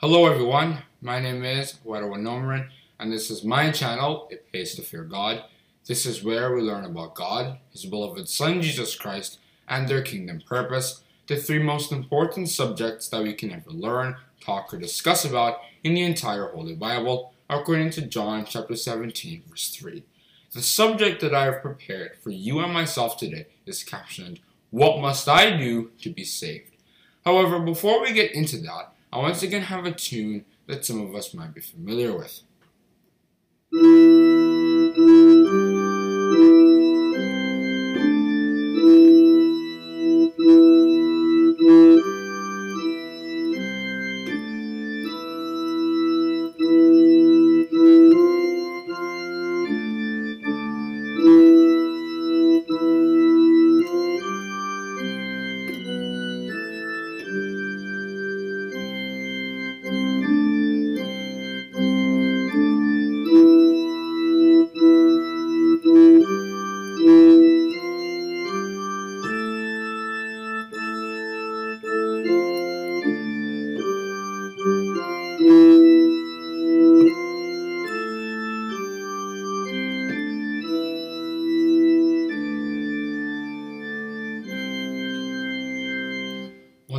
Hello everyone, my name is Wadawa Nomarin, and this is my channel, It Pays to Fear God. This is where we learn about God, His beloved Son Jesus Christ, and their kingdom purpose, the three most important subjects that we can ever learn, talk, or discuss about in the entire Holy Bible, according to John chapter 17, verse 3. The subject that I have prepared for you and myself today is captioned, What Must I Do to Be Saved? However, before we get into that, I once again have a tune that some of us might be familiar with.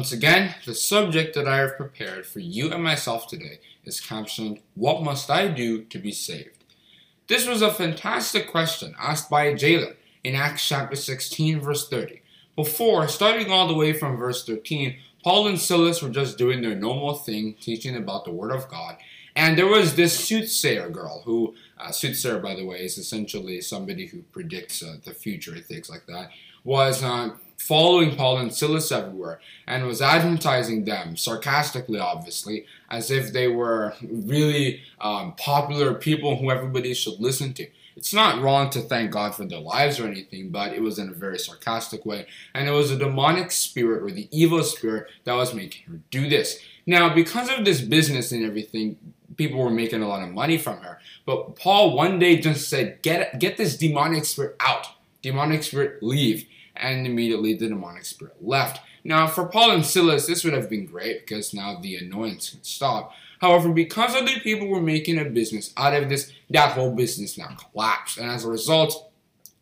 Once again, the subject that I have prepared for you and myself today is captioned, What Must I Do to Be Saved? This was a fantastic question asked by a jailer in Acts chapter 16, verse 30. Before, starting all the way from verse 13, Paul and Silas were just doing their normal thing, teaching about the Word of God. And there was this soothsayer girl who, uh, soothsayer, by the way, is essentially somebody who predicts uh, the future and things like that, was uh, following Paul and Silas everywhere and was advertising them, sarcastically, obviously, as if they were really um, popular people who everybody should listen to. It's not wrong to thank God for their lives or anything, but it was in a very sarcastic way. And it was a demonic spirit or the evil spirit that was making her do this. Now, because of this business and everything, people were making a lot of money from her. But Paul one day just said, Get, get this demonic spirit out. Demonic spirit, leave and immediately the demonic spirit left. Now, for Paul and Silas, this would have been great because now the annoyance can stop. However, because other people were making a business out of this, that whole business now collapsed. And as a result,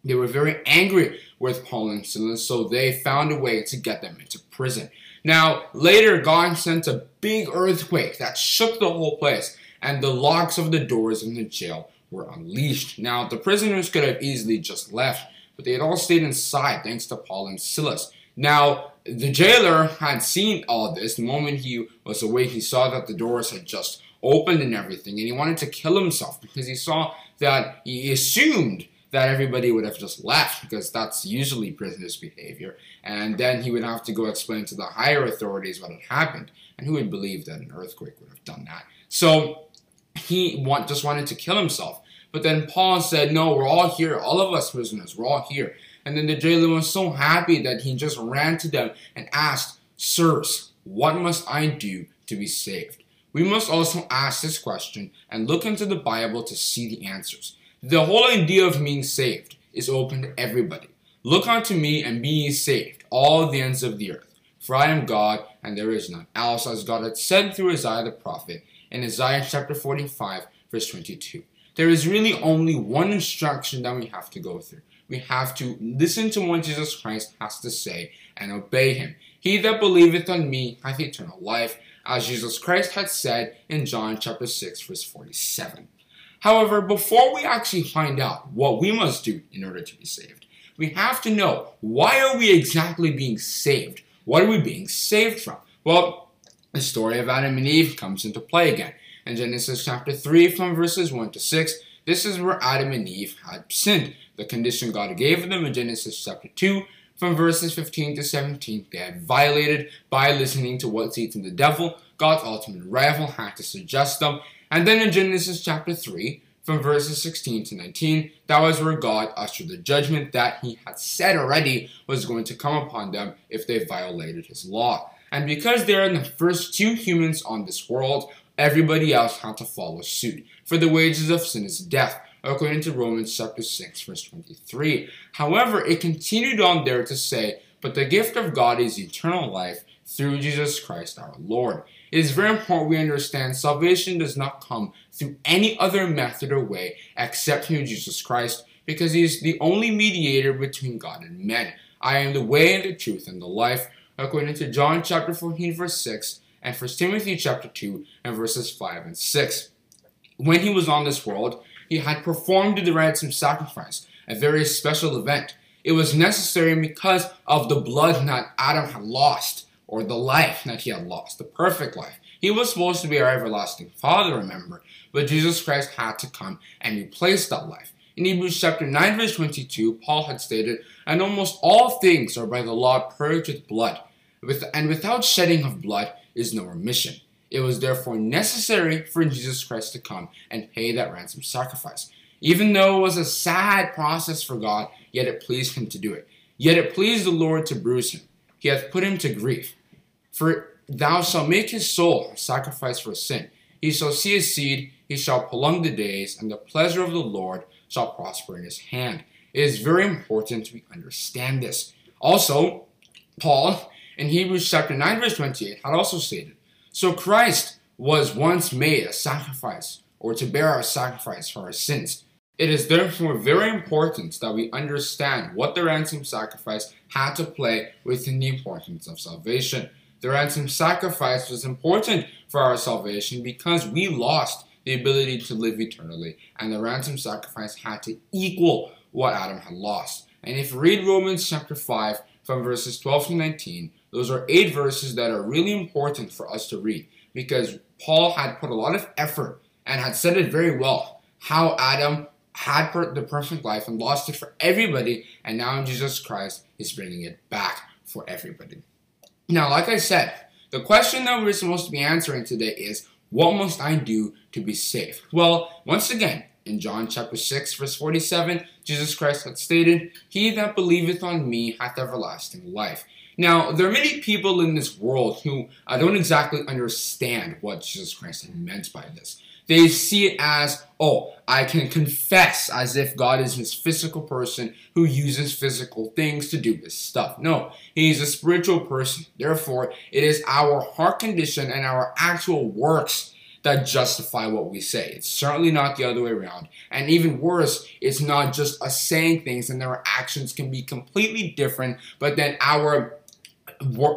they were very angry with Paul and Silas, so they found a way to get them into prison. Now, later, God sent a big earthquake that shook the whole place, and the locks of the doors in the jail were unleashed. Now, the prisoners could have easily just left, but they had all stayed inside thanks to Paul and Silas. Now, the jailer had seen all this. The moment he was awake, he saw that the doors had just opened and everything, and he wanted to kill himself because he saw that he assumed that everybody would have just left because that's usually prisoners' behavior. And then he would have to go explain to the higher authorities what had happened. And who would believe that an earthquake would have done that? So he want, just wanted to kill himself. But then Paul said, No, we're all here. All of us prisoners, we're all here. And then the jailer was so happy that he just ran to them and asked, Sirs, what must I do to be saved? We must also ask this question and look into the Bible to see the answers. The whole idea of being saved is open to everybody. Look unto me and be ye saved, all the ends of the earth. For I am God, and there is none else, as God had said through Isaiah the prophet in Isaiah chapter 45, verse 22. There is really only one instruction that we have to go through. We have to listen to what Jesus Christ has to say and obey him. He that believeth on me hath eternal life, as Jesus Christ had said in John chapter 6 verse 47. However, before we actually find out what we must do in order to be saved, we have to know why are we exactly being saved? What are we being saved from? Well, the story of Adam and Eve comes into play again in Genesis chapter 3 from verses 1 to 6. This is where Adam and Eve had sinned. The condition God gave them in Genesis chapter 2 from verses 15 to 17. They had violated by listening to what Satan the devil, God's ultimate rival, had to suggest them. And then in Genesis chapter 3, from verses 16 to 19, that was where God ushered the judgment that he had said already was going to come upon them if they violated his law. And because they are the first two humans on this world, everybody else had to follow suit. For the wages of sin is death, according to Romans chapter 6, verse 23. However, it continued on there to say, But the gift of God is eternal life through Jesus Christ our Lord. It is very important we understand salvation does not come through any other method or way except through Jesus Christ because he is the only mediator between God and men. I am the way and the truth and the life, according to John chapter 14, verse 6, and 1 Timothy chapter 2, and verses 5 and 6. When he was on this world, he had performed the ransom sacrifice, a very special event. It was necessary because of the blood that Adam had lost, or the life that he had lost, the perfect life. He was supposed to be our everlasting Father, remember, but Jesus Christ had to come and replace that life. In Hebrews chapter 9, verse 22, Paul had stated, And almost all things are by the law purged with blood, and without shedding of blood is no remission. It was therefore necessary for Jesus Christ to come and pay that ransom sacrifice. Even though it was a sad process for God, yet it pleased him to do it. Yet it pleased the Lord to bruise him. He hath put him to grief. For thou shalt make his soul a sacrifice for sin. He shall see his seed, he shall prolong the days, and the pleasure of the Lord shall prosper in his hand. It is very important we understand this. Also, Paul in Hebrews chapter 9, verse 28 had also stated, So Christ was once made a sacrifice, or to bear our sacrifice for our sins. It is therefore very important that we understand what the ransom sacrifice had to play within the importance of salvation. The ransom sacrifice was important for our salvation because we lost the ability to live eternally, and the ransom sacrifice had to equal what Adam had lost. And if you read Romans chapter 5 from verses 12 to 19, those are eight verses that are really important for us to read because Paul had put a lot of effort and had said it very well how Adam had the perfect life and lost it for everybody, and now Jesus Christ is bringing it back for everybody. Now, like I said, the question that we're supposed to be answering today is what must I do to be saved? Well, once again, in John chapter 6, verse 47, Jesus Christ had stated, He that believeth on me hath everlasting life. Now, there are many people in this world who I don't exactly understand what Jesus Christ meant by this. They see it as, oh, I can confess as if God is this physical person who uses physical things to do this stuff. No, he's a spiritual person. Therefore, it is our heart condition and our actual works that justify what we say. It's certainly not the other way around. And even worse, it's not just us saying things and our actions can be completely different, but then our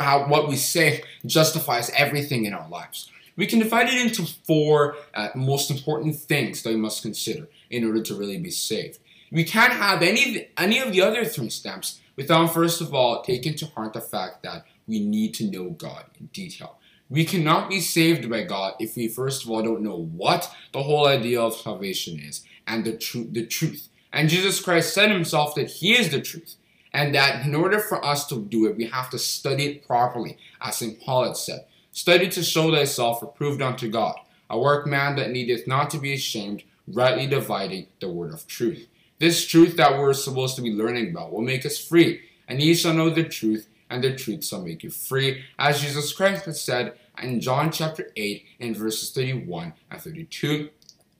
how, what we say justifies everything in our lives. We can divide it into four uh, most important things that we must consider in order to really be saved. We can't have any, any of the other three steps without, first of all, taking to heart the fact that we need to know God in detail. We cannot be saved by God if we, first of all, don't know what the whole idea of salvation is and the, tr- the truth. And Jesus Christ said himself that he is the truth and that in order for us to do it, we have to study it properly, as St. Paul had said. Study to show thyself approved unto God, a workman that needeth not to be ashamed, rightly dividing the word of truth. This truth that we're supposed to be learning about will make us free, and ye shall know the truth, and the truth shall make you free, as Jesus Christ has said in John chapter 8 in verses 31 and 32.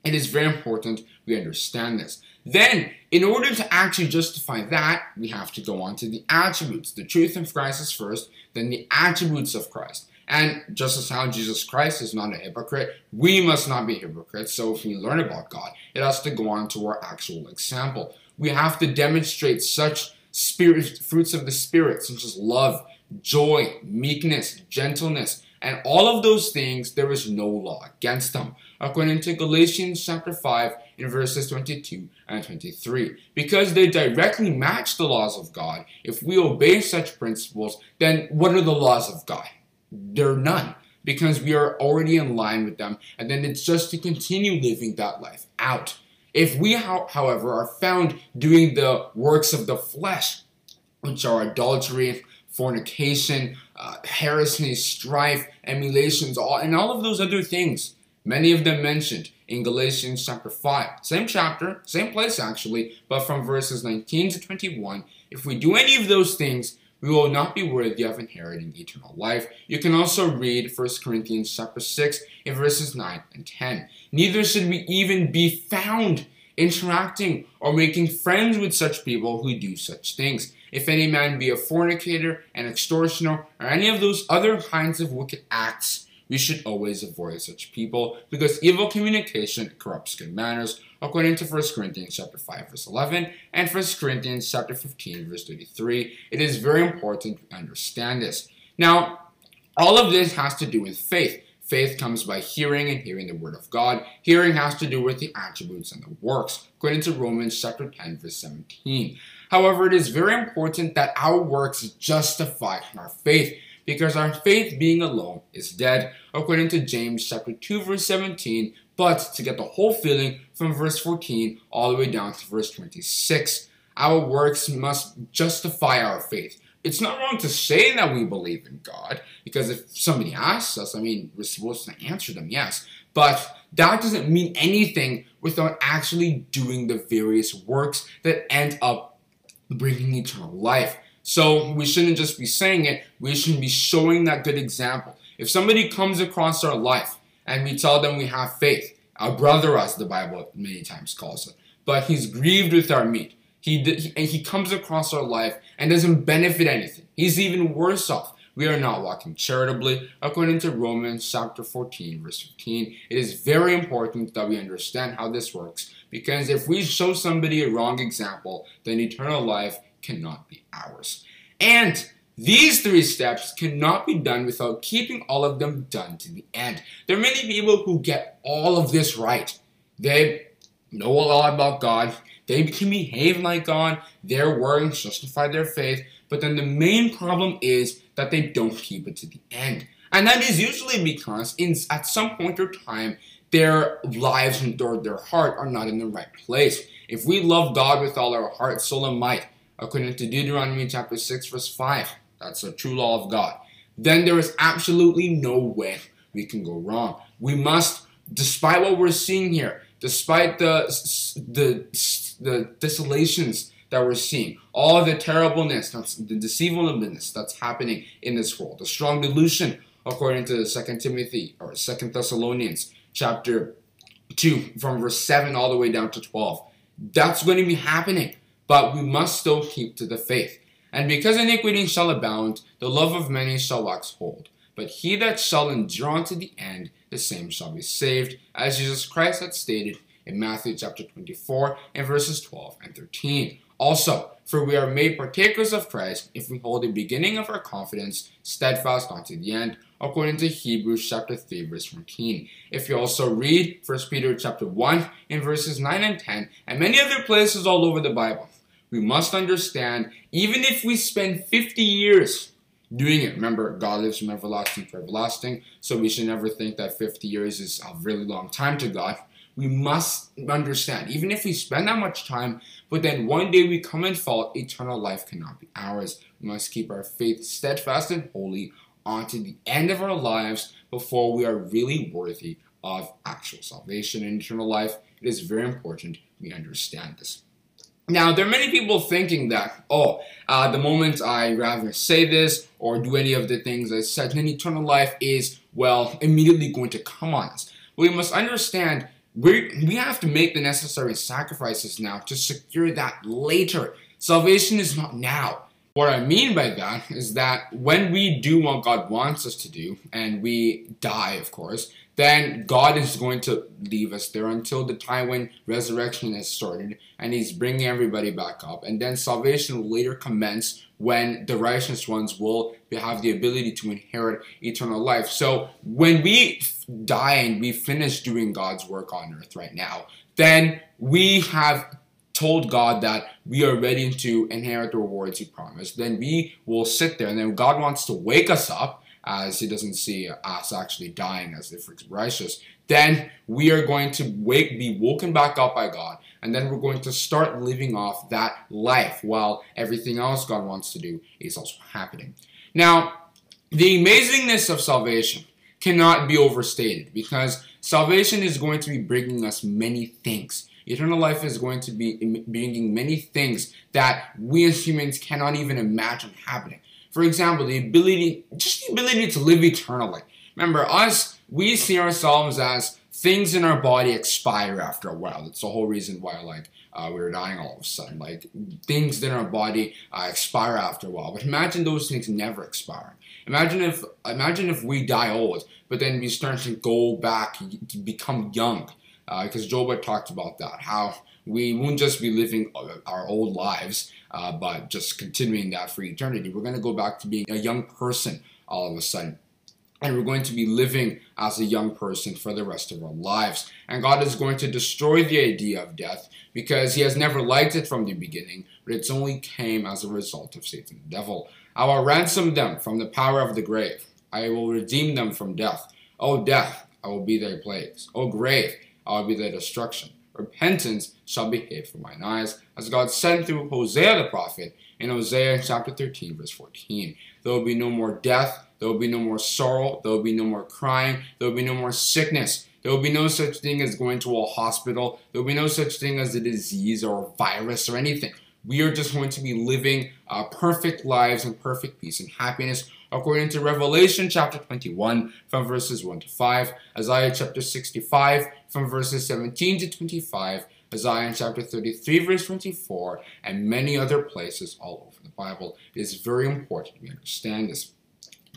It is very important we understand this. Then, in order to actually justify that, we have to go on to the attributes. The truth of Christ is first, then the attributes of Christ. And just as how Jesus Christ is not a hypocrite, we must not be hypocrites. So if we learn about God, it has to go on to our actual example. We have to demonstrate such spirit fruits of the spirit, such as love, joy, meekness, gentleness, and all of those things, there is no law against them, according to Galatians chapter 5 in verses 22 and 23. Because they directly match the laws of God, if we obey such principles, then what are the laws of God? There are none, because we are already in line with them, and then it's just to continue living that life out. If we, however, are found doing the works of the flesh, which are adultery, fornication, uh, heresy, strife, emulations, all, and all of those other things, many of them mentioned in Galatians chapter 5. Same chapter, same place actually, but from verses 19 to 21. If we do any of those things, we will not be worthy of inheriting eternal life. You can also read 1 Corinthians chapter 6 in verses 9 and 10. Neither should we even be found interacting or making friends with such people who do such things. If any man be a fornicator, an extortioner, or any of those other kinds of wicked acts, We should always avoid such people because evil communication corrupts good manners, according to 1 Corinthians chapter 5 verse 11 and 1 Corinthians chapter 15 verse 33. It is very important to understand this. Now, all of this has to do with faith. Faith comes by hearing and hearing the word of God. Hearing has to do with the attributes and the works, according to Romans chapter 10, verse 17. However, it is very important that our works justify our faith, because our faith being alone is dead, according to James chapter 2, verse 17. But to get the whole feeling from verse 14 all the way down to verse 26, our works must justify our faith it's not wrong to say that we believe in God because if somebody asks us, I mean, we're supposed to answer them, yes. But that doesn't mean anything without actually doing the various works that end up bringing eternal life. So we shouldn't just be saying it, we should be showing that good example. If somebody comes across our life and we tell them we have faith, our brother, as the Bible many times calls it, but he's grieved with our meat, he, he, he comes across our life and doesn't benefit anything. He's even worse off. We are not walking charitably. According to Romans chapter 14, verse 15, it is very important that we understand how this works because if we show somebody a wrong example, then eternal life cannot be ours. And these three steps cannot be done without keeping all of them done to the end. There are many people who get all of this right. They know a lot about God. They can behave like God, their words justify their faith, but then the main problem is that they don't keep it to the end. And that is usually because in, at some point or time, their lives and their, their heart are not in the right place. If we love God with all our heart, soul, and might, according to Deuteronomy chapter 6, verse 5, that's a true law of God, then there is absolutely no way we can go wrong. We must, despite what we're seeing here, despite the, the the desolations that we're seeing, all the terribleness, that's the deceivableness that's happening in this world, the strong delusion, according to Second Timothy or Second Thessalonians chapter 2, from verse 7 all the way down to 12. That's going to be happening, but we must still keep to the faith. And because iniquity shall abound, the love of many shall wax cold. But he that shall endure unto the end, the same shall be saved, as Jesus Christ hath stated in Matthew chapter 24 and verses 12 and 13. Also, for we are made partakers of Christ if we hold the beginning of our confidence steadfast unto the end, according to Hebrews chapter 3 verse 14. If you also read 1 Peter chapter 1 in verses 9 and 10 and many other places all over the Bible, we must understand even if we spend 50 years doing it. Remember, God lives from everlasting to everlasting, so we should never think that 50 years is a really long time to God we must understand, even if we spend that much time, but then one day we come and fall, eternal life cannot be ours. We must keep our faith steadfast and holy unto the end of our lives before we are really worthy of actual salvation and eternal life. It is very important we understand this. Now, there are many people thinking that, oh, uh, the moment I rather say this or do any of the things I said, then eternal life is, well, immediately going to come on us. We must understand we we have to make the necessary sacrifices now to secure that later. Salvation is not now. What I mean by that is that when we do what God wants us to do, and we die, of course, then God is going to leave us there until the time when resurrection has started and He's bringing everybody back up. And then salvation will later commence when the righteous ones will have the ability to inherit eternal life. So when we die and we finish doing God's work on earth right now, then we have told God that we are ready to inherit the rewards He promised. Then we will sit there, and then God wants to wake us up as he doesn't see us actually dying as if we're righteous, then we are going to wake, be woken back up by God, and then we're going to start living off that life while everything else God wants to do is also happening. Now, the amazingness of salvation cannot be overstated because salvation is going to be bringing us many things. Eternal life is going to be bringing many things that we as humans cannot even imagine happening. For example, the ability, just the ability to live eternally. Remember, us, we see ourselves as things in our body expire after a while. That's the whole reason why like uh, we were dying all of a sudden. Like things in our body uh, expire after a while. But imagine those things never expiring. Imagine if imagine if we die old, but then we start to go back to become young. Because uh, Job talked about that, how we won't just be living our old lives, uh, but just continuing that for eternity. We're going to go back to being a young person all of a sudden and we're going to be living as a young person for the rest of our lives. And God is going to destroy the idea of death because He has never liked it from the beginning, but it's only came as a result of Satan the devil. I will ransom them from the power of the grave. I will redeem them from death. O death, I will be their plagues. O grave, I will be their destruction. Repentance shall be hid from mine eyes, as God said through Hosea the prophet in Hosea chapter 13, verse 14. There will be no more death there will be no more sorrow. There will be no more crying. There will be no more sickness. There will be no such thing as going to a hospital. There will be no such thing as a disease or a virus or anything. We are just going to be living uh, perfect lives in perfect peace and happiness according to Revelation chapter 21 from verses 1 to 5, Isaiah chapter 65 from verses 17 to 25, Isaiah chapter 33 verse 24, and many other places all over the Bible. It is very important we understand this.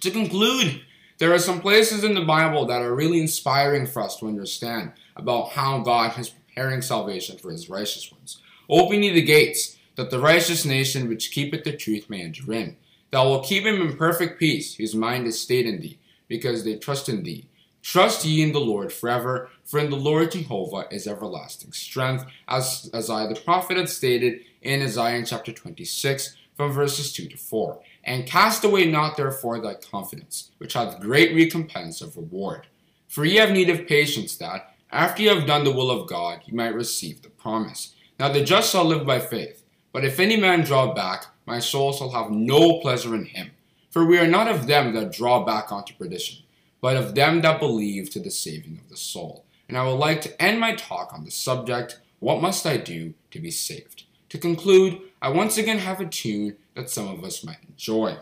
To conclude, there are some places in the Bible that are really inspiring for us to understand about how God is preparing salvation for his righteous ones, opening the gates that the righteous nation which keepeth the truth may enter in. Thou will keep him in perfect peace, whose mind is stayed in thee, because they trust in thee. Trust ye in the Lord forever, for in the Lord Jehovah is everlasting strength, as, as I the prophet had stated in Isaiah chapter 26, from verses 2 to 4. And cast away not therefore thy confidence, which hath great recompense of reward. For ye have need of patience, that, after ye have done the will of God, ye might receive the promise. Now the just shall live by faith. But if any man draw back, my soul shall have no pleasure in him. For we are not of them that draw back unto perdition, but of them that believe to the saving of the soul. And I would like to end my talk on the subject, What must I do to be saved? To conclude, I once again have a tune that some of us might enjoy.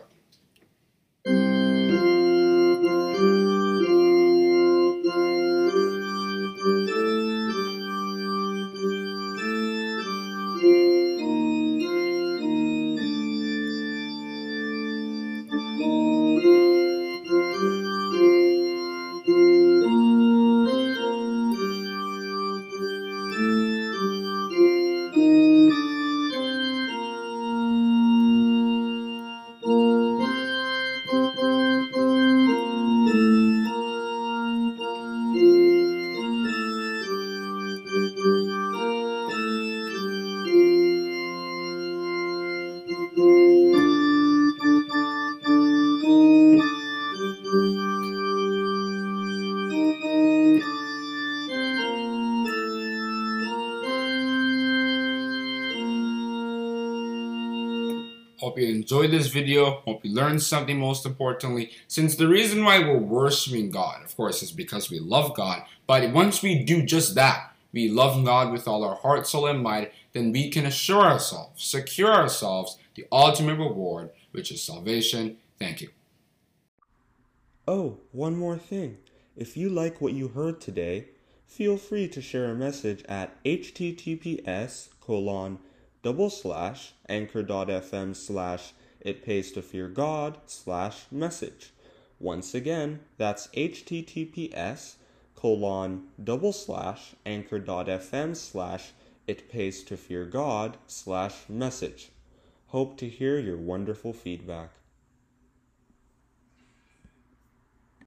Hope you enjoyed this video. Hope you learned something most importantly. Since the reason why we're worshiping God, of course, is because we love God. But once we do just that, we love God with all our heart, soul, and might, then we can assure ourselves, secure ourselves the ultimate reward, which is salvation. Thank you. Oh, one more thing. If you like what you heard today, feel free to share a message at https colon double slash anchor.fm slash it pays to fear God slash message. Once again, that's https colon double slash anchor.fm slash it pays to fear God slash message. Hope to hear your wonderful feedback.